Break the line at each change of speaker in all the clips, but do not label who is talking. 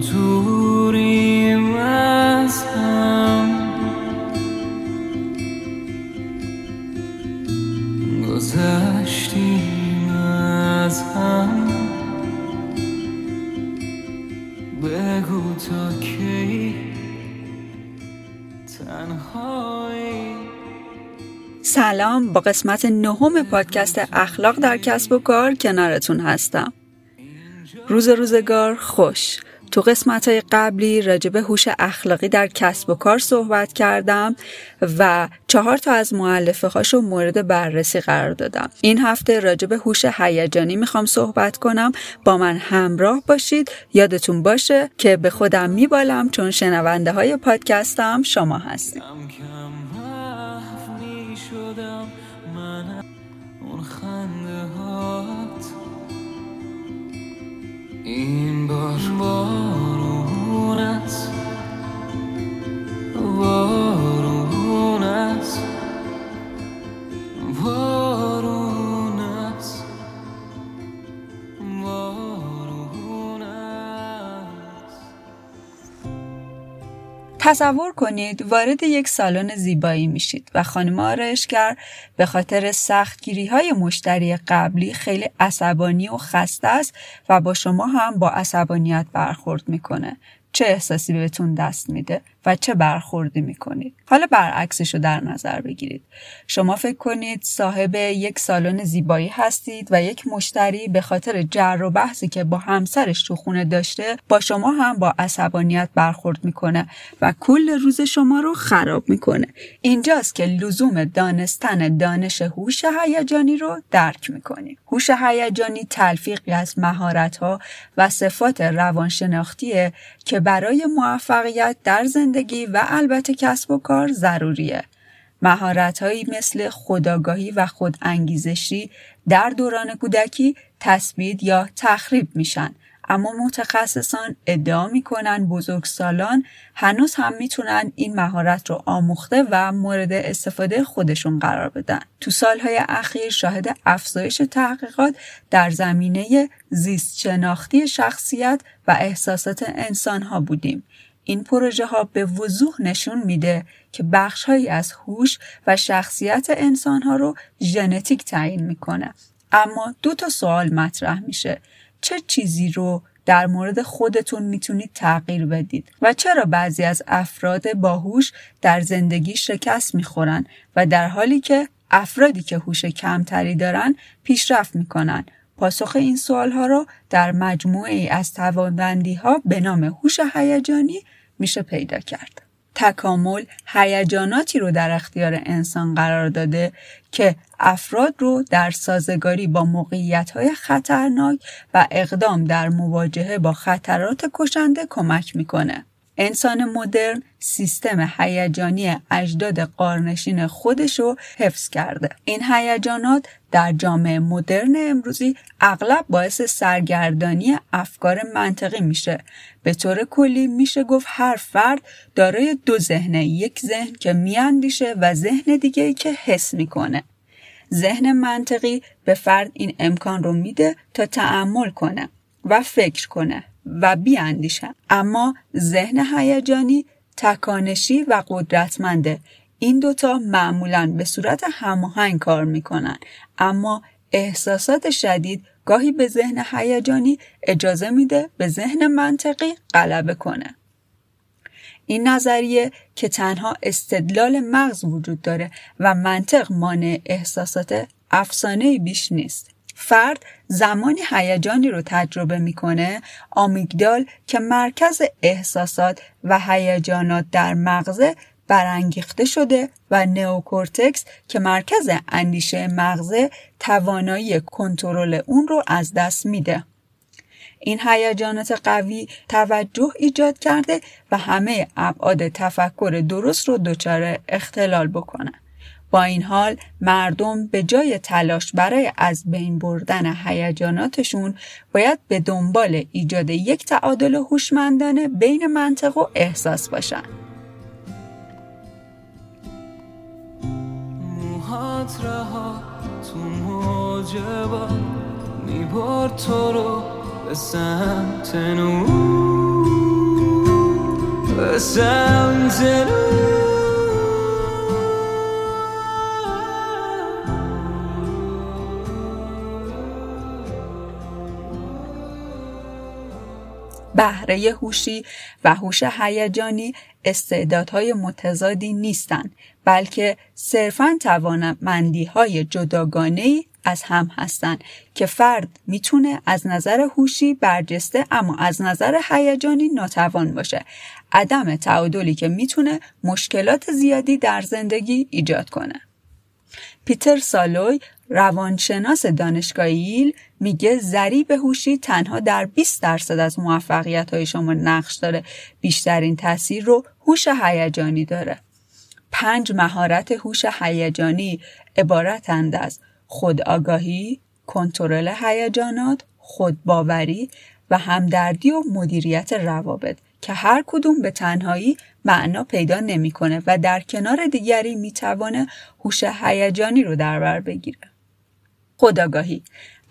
دوریم از هم گذشتیم از هم. بگو تا کی تنهایی. سلام با قسمت نهم پادکست اخلاق در کسب و کار کنارتون هستم. روز روزگار خوش. تو قسمت های قبلی راجب هوش اخلاقی در کسب و کار صحبت کردم و چهار تا از معلفه هاشو مورد بررسی قرار دادم. این هفته راجب هوش هیجانی می‌خوام صحبت کنم. با من همراه باشید. یادتون باشه که به خودم میبالم چون شنونده های پادکستم شما هستید. این بار تصور کنید وارد یک سالن زیبایی میشید و خانم آرایشگر به خاطر سختگیری های مشتری قبلی خیلی عصبانی و خسته است و با شما هم با عصبانیت برخورد می‌کنه. چه احساسی بهتون دست میده؟ و چه برخوردی می‌کنید حالا برعکسش رو در نظر بگیرید. شما فکر کنید صاحب یک سالن زیبایی هستید و یک مشتری به خاطر جر و بحثی که با همسرش تو خونه داشته با شما هم با عصبانیت برخورد می‌کنه و کل روز شما رو خراب می‌کنه. اینجاست که لزوم دانستن دانش هوش هیجانی رو درک می‌کنیم هوش هیجانی تلفیقی از مهارت ها و صفات روانشناختیه که برای موفقیت در زندگی زندگی و البته کسب و کار ضروریه. مهارتهایی مثل خداگاهی و خودانگیزشی در دوران کودکی تثبیت یا تخریب میشن اما متخصصان ادعا می‌کنن بزرگسالان هنوز هم می‌تونن این مهارت رو آموخته و مورد استفاده خودشون قرار بدن. تو سالهای اخیر شاهد افزایش تحقیقات در زمینه زیست شناختی شخصیت و احساسات انسان ها بودیم. این پروژه ها به وضوح نشون میده که بخش هایی از هوش و شخصیت انسان ها رو ژنتیک تعیین می‌کنه. اما دو تا سوال مطرح میشه. چه چیزی رو در مورد خودتون می‌تونید تغییر بدید و چرا بعضی از افراد باهوش در زندگی شکست می‌خورن و در حالی که افرادی که هوش کمتری دارن پیشرفت می‌کنن پاسخ این سوال ها را در مجموعه ای از توانبندی ها به نام هوش هیجانی میشه پیدا کرد. تکامل هیجاناتی رو در اختیار انسان قرار داده که افراد رو در سازگاری با موقعیت های خطرناک و اقدام در مواجهه با خطرات کشنده کمک می‌کنه. انسان مدرن سیستم هیجانی اجداد قارنشین خودش رو حفظ کرده. این هیجانات در جامعه مدرن امروزی اغلب باعث سرگردانی افکار منطقی میشه. به طور کلی میشه گفت هر فرد دارای دو ذهنه، یک ذهن که میاندیشه و ذهن دیگه که حس می‌کنه. ذهن منطقی به فرد این امکان رو میده تا تعمل کنه و فکر کنه و بیاندیشن اما ذهن هیجانی تکانشی و قدرتمنده. این دوتا معمولا به صورت هماهنگ کار می‌کنن. اما احساسات شدید گاهی به ذهن هیجانی اجازه میده به ذهن منطقی غلبه کنه. این نظریه که تنها استدلال مغز وجود داره و منطق مانع احساسات افسانه بیش نیست. فرد زمانی هیجانی رو تجربه می‌کنه آمیگدال که مرکز احساسات و هیجانات در مغزه برانگیخته شده و نئوکورتکس که مرکز اندیشه مغزه توانایی کنترل اون رو از دست میده. این هیجانات قوی توجه ایجاد کرده و همه ابعاد تفکر درست رو دچار اختلال بکنه. با این حال مردم به جای تلاش برای از بین بردن هیجاناتشون باید به دنبال ایجاد یک تعادل هوشمندانه بین منطق و احساس باشن. موهات رها تو موجبا تو رو بهره هوشی و هوش هیجانی استعدادهای متضادی نیستند بلکه صرفا توانمندی های جداگانه از هم هستند که فرد می‌تونه از نظر هوشی برجسته اما از نظر هیجانی ناتوان باشه. عدم تعادلی که می‌تونه مشکلات زیادی در زندگی ایجاد کنه. پیتر سالوی روانشناس دانشگاه ایل میگه ضریب هوشی تنها در 20 درصد از موفقیت های شما نقش داره بیشترین تاثیر رو هوش هیجانی داره پنج مهارت هوش هیجانی عبارتند از خودآگاهی، کنترل هیجانات، خودباوری و همدردی و مدیریت روابط که هر کدوم به تنهایی معنا پیدا نمی‌کنه و در کنار دیگری می‌توانه هوش هیجانی رو در بر بگیره. خداگاهی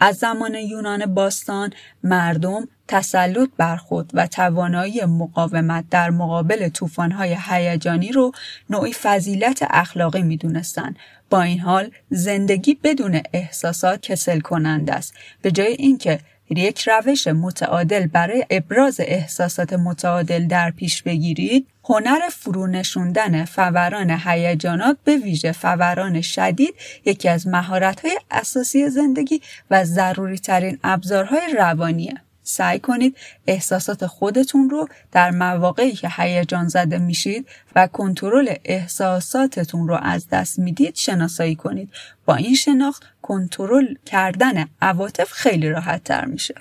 از زمان یونان باستان مردم تسلط بر خود و توانایی مقاومت در مقابل طوفان‌های هیجانی رو نوعی فضیلت اخلاقی می‌دونستند. با این حال زندگی بدون eحساسات کسل کننده است. به جای اینکه یک روش متعادل برای ابراز احساسات متعادل در پیش بگیرید. هنر فرونشوندن فوران هیجانات به ویژه فوران شدید یکی از مهارت‌های اساسی زندگی و ضروری ترین ابزارهای روانیه. سعی کنید احساسات خودتون رو در مواقعی که هیجان زده میشید و کنترل احساساتتون رو از دست می‌دید شناسایی کنید. با این شناخت کنترل کردن عواطف خیلی راحت تر میشه.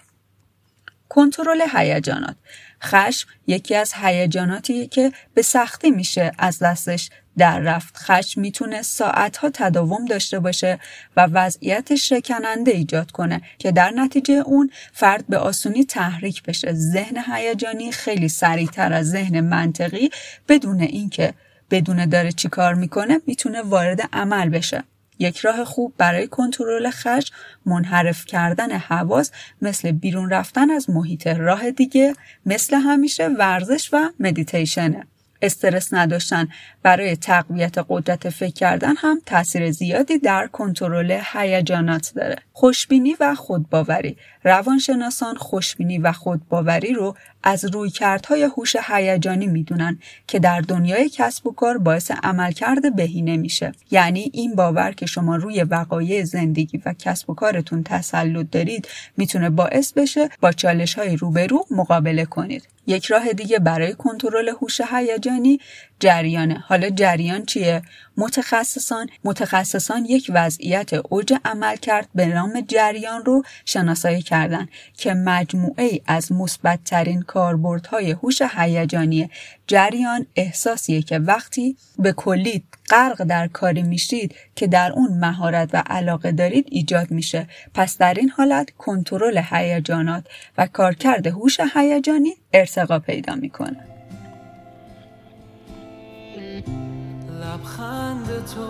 کنترل هیجانات. خشم یکی از هیجاناتیه که به سختی میشه از دستش در رفت خشم می‌تونه ساعتها تداوم داشته باشه و وضعیت شکننده ایجاد کنه که در نتیجه اون فرد به آسونی تحریک بشه. ذهن هیجانی خیلی سریعتر از ذهن منطقی بدون اینکه بدون داره چی کار می‌کنه می‌تونه وارد عمل بشه. یک راه خوب برای کنترل خشم منحرف کردن حواس مثل بیرون رفتن از محیط راه دیگه مثل همیشه ورزش و مدیتیشنه استرس نداشتن. برای تقویت قدرت فکر کردن هم تاثیر زیادی در کنترل هیجانات داره. خوشبینی و خودباوری. روانشناسان خوشبینی و خودباوری رو از رویکردهای هوش هیجانی می‌دونن که در دنیای کسب و کار باعث عملکرد بهینه میشه. یعنی این باور که شما روی وقایع زندگی و کسب و کارتون تسلط دارید می‌تونه باعث بشه با چالش های روبرو مقابله کنید. یک راه دیگه برای کنترل هوش هیجانی جریانه. حالا جریان چیه؟ متخصصان متخصصان یک وضعیت اوج عمل کرد به نام جریان رو شناسایی کردن که مجموعه ای از مثبت ترین کاربردهای هوش هیجانی جریان احساسیه که وقتی به کلی غرق در کاری میشید که در اون مهارت و علاقه دارید ایجاد میشه. پس در این حالت کنترل هیجانات و کارکرد هوش هیجانی ارتقا پیدا می‌کنه. لبخند تو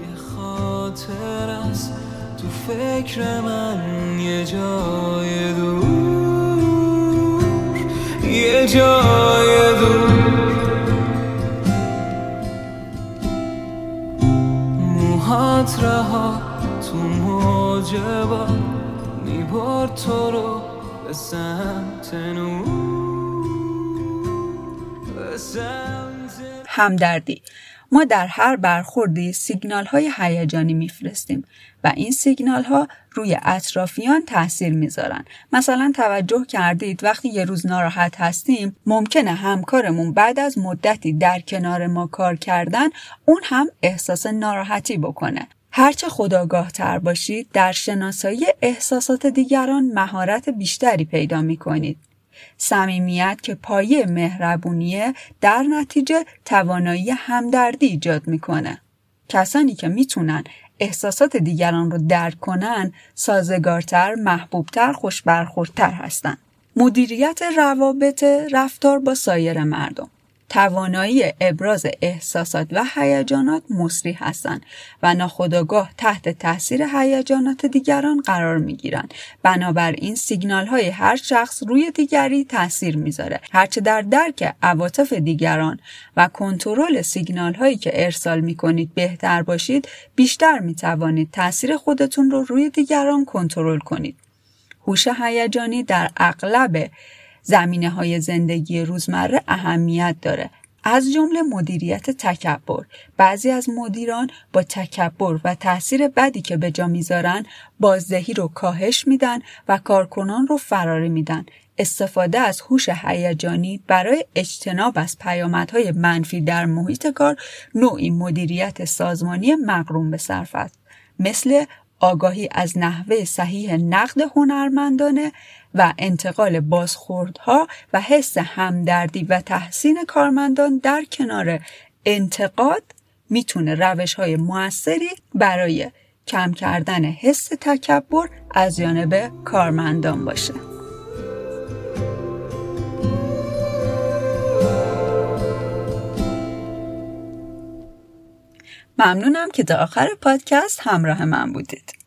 یه خاطر است. تو فکر من یه جای دور. یه جای دور. موهات رها تو موجبا می‌برد تو رو به سمت نور همدردی. ما در هر برخوردی سیگنال های هیجانی میفرستیم و این سیگنال ها روی اطرافیان تاثیر می‌ذارن مثلا توجه کردید وقتی یه روز ناراحت هستیم ممکنه همکارمون بعد از مدتی در کنار ما کار کردن اون هم احساس ناراحتی بکنه هرچه خداگاه تر باشید در شناسایی احساسات دیگران مهارت بیشتری پیدا می کنید. صمیمیت که پایه مهربونیه در نتیجه توانایی همدردی ایجاد می‌کنه کسانی که می‌تونن احساسات دیگران رو درک کنن سازگارتر، محبوبتر، خوشبرخوردتر هستند. مدیریت روابط رفتار با سایر مردم توانایی ابراز احساسات و هیجانات مصری هستند و ناخودآگاه تحت تاثیر هیجانات دیگران قرار می گیرند. بنابراین سیگنال های هر شخص روی دیگری تاثیر می‌ذاره. هرچه در درک عواطف دیگران و کنترل سیگنال هایی که ارسال می کنید بهتر باشید، بیشتر می توانید تاثیر خودتون رو روی دیگران کنترل کنید. هوش هیجانی در اغلب زمینه های زندگی روزمره اهمیت داره. از جمله مدیریت تکبر. بعضی از مدیران با تکبر و تاثیر بدی که به جا می‌ذارن بازدهی رو کاهش میدن و کارکنان رو فراری میدن. استفاده از هوش هیجانی برای اجتناب از پیامدهای منفی در محیط کار نوعی مدیریت سازمانی مقروم به صرف است. مثل آگاهی از نحوه صحیح نقد هنرمندانه و انتقال بازخوردها و حس همدردی و تحسین کارمندان در کنار انتقاد می‌تونه روش های موثری برای کم کردن حس تکبر از جانب کارمندان باشه. ممنونم که تا آخر پادکست همراه من بودید.